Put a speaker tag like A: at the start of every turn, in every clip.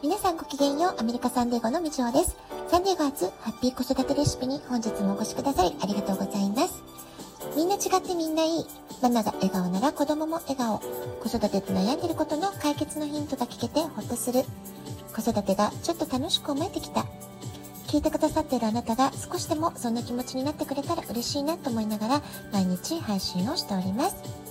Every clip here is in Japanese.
A: 皆さんごきげんよう、アメリカサンデーゴのみちおです。サンデーゴ初ハッピー子育てレシピに本日もお越しくださりありがとうございます。みんな違ってみんないい。ママが笑顔なら子供も笑顔。子育てと悩んでることの解決のヒントが聞けてほっとする。子育てがちょっと楽しく思えてきた。聞いてくださっているあなたが少しでもそんな気持ちになってくれたら嬉しいなと思いながら毎日配信をしております。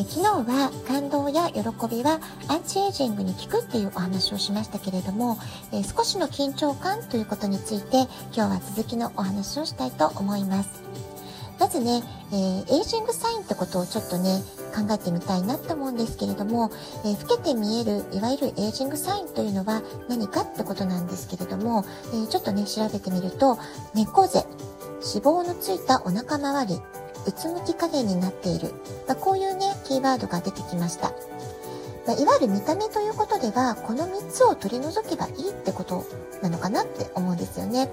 A: え昨日は感動や喜びはアンチエイジングに効くっていうお話をしましたけれども、え少しの緊張感ということについて今日は続きのお話をしたいと思います。まずね、えー、エイジングサインってことをちょっとね、考えてみたいなと思うんですけれども、えー、老けて見える、いわゆるエイジングサインというのは何かってことなんですけれども、えー、ちょっとね、調べてみると、猫背、脂肪のついたお腹周り、うつむき加減になっている。まあ、こう、ーワードが出てきました。まあ、いわゆる見た目ということでは、この3つを取り除けばいいってことなのかなって思うんですよね。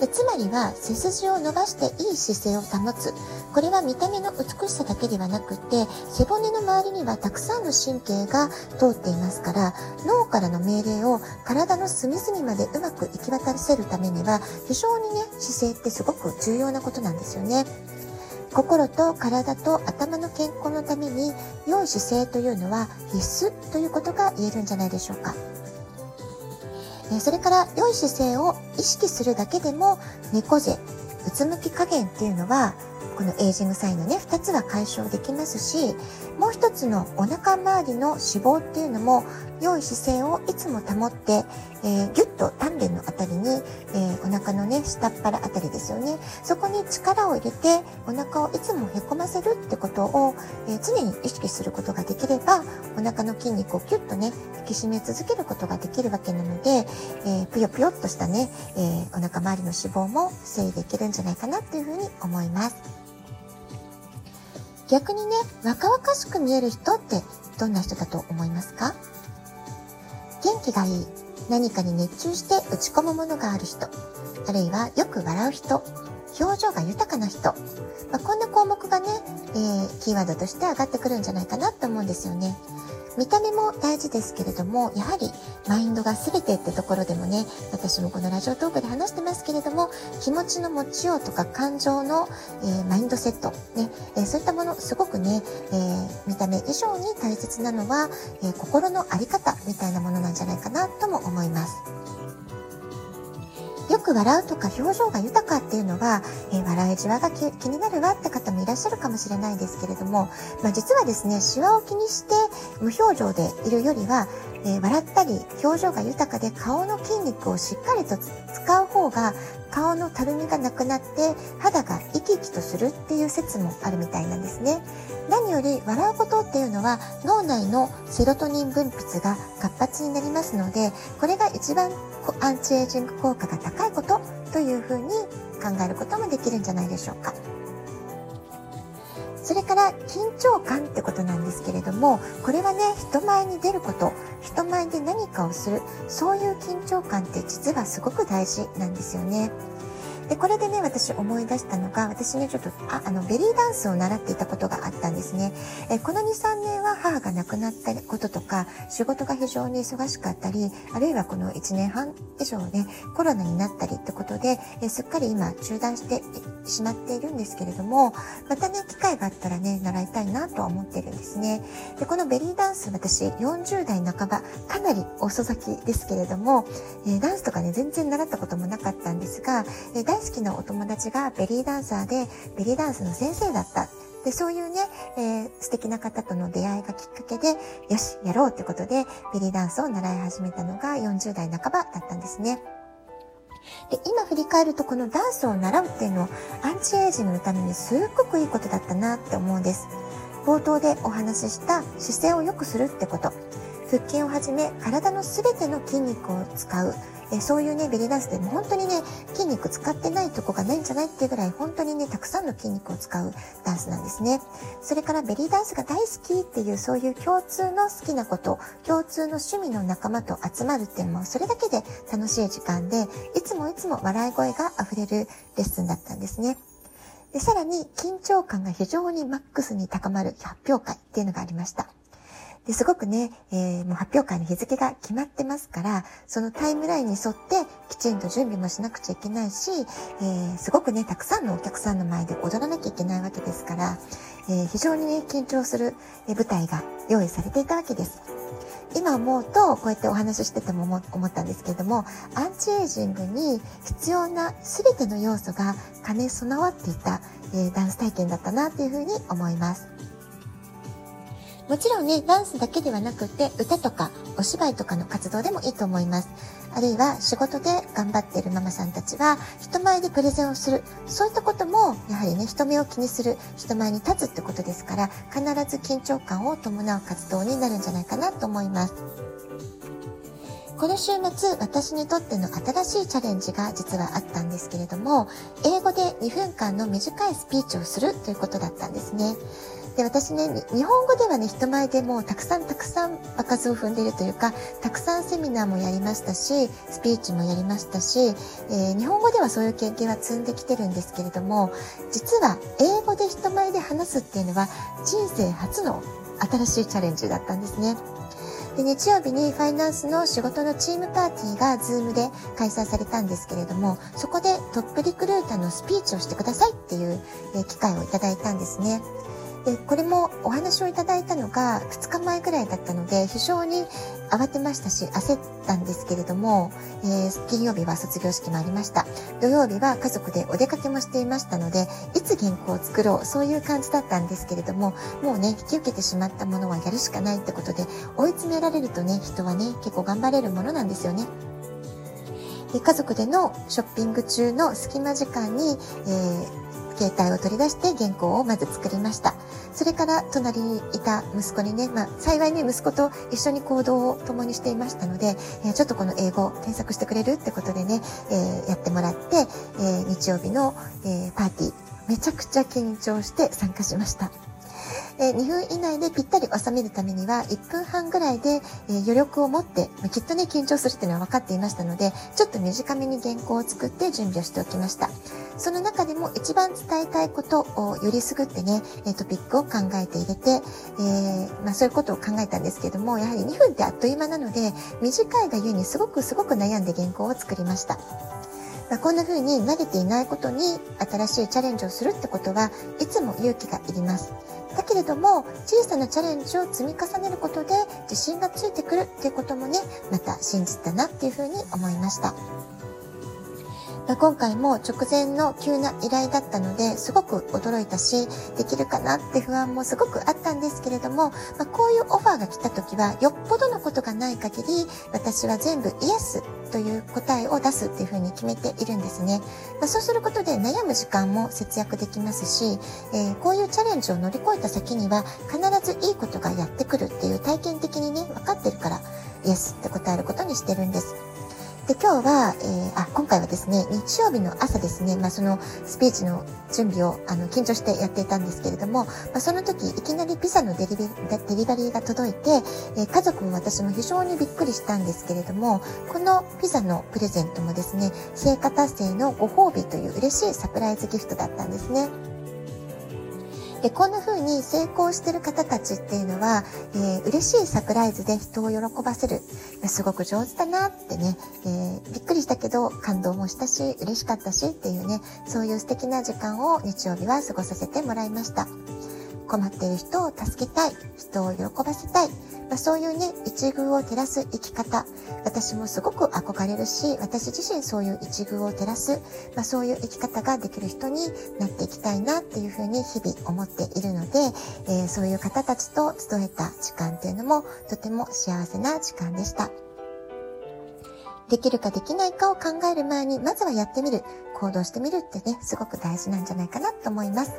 A: でつまりは、背筋を伸ばしていい姿勢を保つ。これは見た目の美しさだけではなくて、背骨の周りにはたくさんの神経が通っていますから、脳からの命令を体の隅々までうまく行き渡らせるためには、非常にね、姿勢ってすごく重要なことなんですよね。心と体と頭の健康のために良い姿勢というのは必須ということが言えるんじゃないでしょうか。それから良い姿勢を意識するだけでも猫背、うつむき加減っていうのはこのエイジングサインのね、2つは解消できますし、もう1つのお腹周りの脂肪っていうのも、良い姿勢をいつも保って、えー、ギュッと丹田のあたりに、えー、お腹のね、下っ腹あたりですよね。そこに力を入れて、お腹をいつもへこませるってことを、えー、常に意識することができれば、お腹の筋肉をキュッとね、引き締め続けることができるわけなので、えぷよぷよっとしたね、えお腹周りの脂肪も防いでいけるんじゃないかなっていうふうに思います。逆にね、若々しく見える人ってどんな人だと思いますか？元気がいい、何かに熱中して打ち込むものがある人、あるいはよく笑う人、表情が豊かな人、まあ、こんな項目がね、えー、キーワードとして上がってくるんじゃないかなと思うんですよね。見た目も大事ですけれども、やはりマインドが全てってところでもね、私もこのラジオトークで話してますけれども、気持ちの持ちようとか感情の、えー、マインドセット、ね、えー、そういったもの、すごくね、えー、見た目以上に大切なのは、え心の在り方みたいなものなんじゃないかなとも思います。よく笑うとか表情が豊かっていうのは、えー、笑いじわが気になるわって方もいらっしゃるかもしれないですけれども、まあ、実はですね、シワを気にして無表情でいるよりは、えー、笑ったり表情が豊かで顔の筋肉をしっかりと使う方が顔のたるみがなくなって肌が生き生きとするっていう説もあるみたいなんですね。何より笑うことっていうのは脳内のセロトニン分泌が活発になりますのでこれが一番アンチエイジング効果が高いことというふうに考えることもできるんじゃないでしょうか。それから緊張感ってことなんですけれども、これはね、人前に出ること、人前で何かをする、そういう緊張感って実はすごく大事なんですよね。で、これでね、私思い出したのが、私ね、ちょっと、ああの、ベリーダンスを習っていたことがあったんですね。えこの2、3年は母が亡くなったこととか、仕事が非常に忙しかったり、あるいはこの1年半以上ね、コロナになったりってことで、えすっかり今中断してしまっているんですけれども、またね、機会があったらね、習いたいなとは思ってるんですね。で、このベリーダンス、私40代半ば、かなり遅咲きですけれども、えダンスとかね、全然習ったこともなかったんですが、え大好きなお友達がベリーダンサーで、ベリーダンスの先生だった。で、そういうね、えー、素敵な方との出会いがきっかけで、よし、やろうってことで、ベリーダンスを習い始めたのが40代半ばだったんですね。で、今振り返るとこのダンスを習うっていうのはアンチエイジングのためにすっごくいいことだったなって思うんです。冒頭でお話しした姿勢を良くするってこと。腹筋をはじめ体の全ての筋肉を使う。えそういうね、ベリーダンスでも本当にね、筋肉使ってないとこがないんじゃないっていうぐらい本当にね、たくさんの筋肉を使うダンスなんですね。それからベリーダンスが大好きっていうそういう共通の好きなこと、共通の趣味の仲間と集まるっていうのもそれだけで楽しい時間で、いつもいつも笑い声が溢れるレッスンだったんですね。で、さらに緊張感が非常にマックスに高まる発表会っていうのがありました。ですごくね、えー、もう発表会の日付が決まってますから、そのタイムラインに沿ってきちんと準備もしなくちゃいけないし、えー、すごくね、たくさんのお客さんの前で踊らなきゃいけないわけですから、えー、非常にね、緊張する舞台が用意されていたわけです。今思うと、こうやってお話ししてても思ったんですけれども、アンチエイジングに必要な全ての要素が兼ね備わっていた、え、ダンス体験だったなというふうに思います。もちろんね、ダンスだけではなくて、歌とかお芝居とかの活動でもいいと思います。あるいは仕事で頑張っているママさんたちは、人前でプレゼンをする。そういったことも、やはりね、人目を気にする、人前に立つってことですから、必ず緊張感を伴う活動になるんじゃないかなと思います。この週末、私にとっての新しいチャレンジが実はあったんですけれども、英語で2分間の短いスピーチをするということだったんですね。で、私ね、日本語ではね、人前でもたくさんたくさん場数を踏んでいるというか、たくさんセミナーもやりましたし、スピーチもやりましたし、えー、日本語ではそういう経験は積んできてるんですけれども、実は英語で人前で話すっていうのは人生初の新しいチャレンジだったんですね。で日曜日にファイナンスの仕事のチームパーティーが Zoom で開催されたんですけれども、そこでトップリクルーターのスピーチをしてくださいっていう機会をいただいたんですね。で、これもお話をいただいたのが2日前ぐらいだったので、非常に慌てましたし、焦ったんですけれども、えー、金曜日は卒業式もありました。土曜日は家族でお出かけもしていましたので、いつ原稿を作ろう、そういう感じだったんですけれども、もうね、引き受けてしまったものはやるしかないってことで、追い詰められるとね、人はね、結構頑張れるものなんですよね。で家族でのショッピング中の隙間時間に、えー携帯を取り出して原稿をまず作りました。それから隣にいた息子にね、まあ幸いね、息子と一緒に行動を共にしていましたので、えー、ちょっとこの英語を添削してくれるってことでね、えー、やってもらって、えー、日曜日の、えパーティー、めちゃくちゃ緊張して参加しました。え2分以内でぴったり収めるためには1分半ぐらいで、え余力を持って、まきっとね緊張するっていうのは分かっていましたのでちょっと短めに原稿を作って準備をしておきました。その中でも一番伝えたいことをよりすぐってねトピックを考えて入れて、えー、まあ、そういうことを考えたんですけどもやはり2分ってあっという間なので短いがゆえにすごくすごく悩んで原稿を作りました。まあ、こんな風に慣れていないことに新しいチャレンジをするってことはいつも勇気がいります。だけれども、小さなチャレンジを積み重ねることで自信がついてくるっていうこともね、また信じたなっていうふうに思いました。まあ、今回も直前の急な依頼だったので、すごく驚いたし、できるかなって不安もすごくあったんですけれども、まあ、こういうオファーが来た時は、よっぽどのことがない限り、私は全部イエスという答えを出すっていうふうに決めているんですね。まあ、そうすることで悩む時間も節約できますし、えー、こういうチャレンジを乗り越えた先には、必ずいいことがやってくるっていう体験的にね、分かってるから、イエスって答えることにしてるんです。で、今日は、えー、あ、今回はですね、日曜日の朝ですね、まあ、そのスピーチの準備を、あの、緊張してやっていたんですけれども、まあ、その時、いきなりピザのデリデリバリーが届いて、えー、家族も私も非常にびっくりしたんですけれども、このピザのプレゼントもですね、成果達成のご褒美という嬉しいサプライズギフトだったんですね。で、こんな風に成功してる方たちっていうのは、えー、嬉しいサプライズで人を喜ばせる。すごく上手だなってね、えー、びっくりしたけど感動もしたし、嬉しかったしっていうね、そういう素敵な時間を日曜日は過ごさせてもらいました。困っている人を助けたい、人を喜ばせたい、まあ、そういうね、一遇を照らす生き方、私もすごく憧れるし、私自身そういう一遇を照らす、まあ、そういう生き方ができる人になっていきたいなっていうふうに日々思っているので、えー、そういう方たちと集えた時間っていうのもとても幸せな時間でした。できるかできないかを考える前に、まずはやってみる、行動してみるってね、すごく大事なんじゃないかなと思います。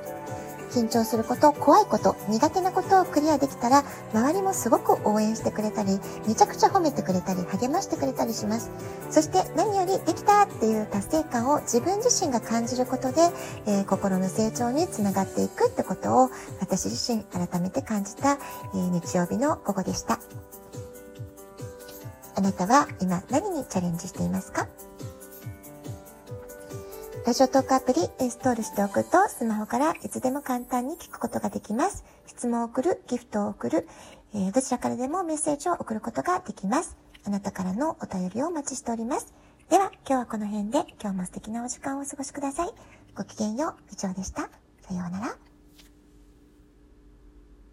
A: 緊張すること、怖いこと、苦手なことをクリアできたら、周りもすごく応援してくれたり、めちゃくちゃ褒めてくれたり、励ましてくれたりします。そして何よりできたっていう達成感を自分自身が感じることで、えー、心の成長につながっていくってことを私自身改めて感じた、えー、日曜日の午後でした。あなたは今何にチャレンジしていますか？ラジオトークアプリインストールしておくとスマホからいつでも簡単に聞くことができます。質問を送る、ギフトを送る、えー、どちらからでもメッセージを送ることができます。あなたからのお便りをお待ちしております。では、今日はこの辺で、今日も素敵なお時間をお過ごしください。ごきげんよう、以上でした。さようなら。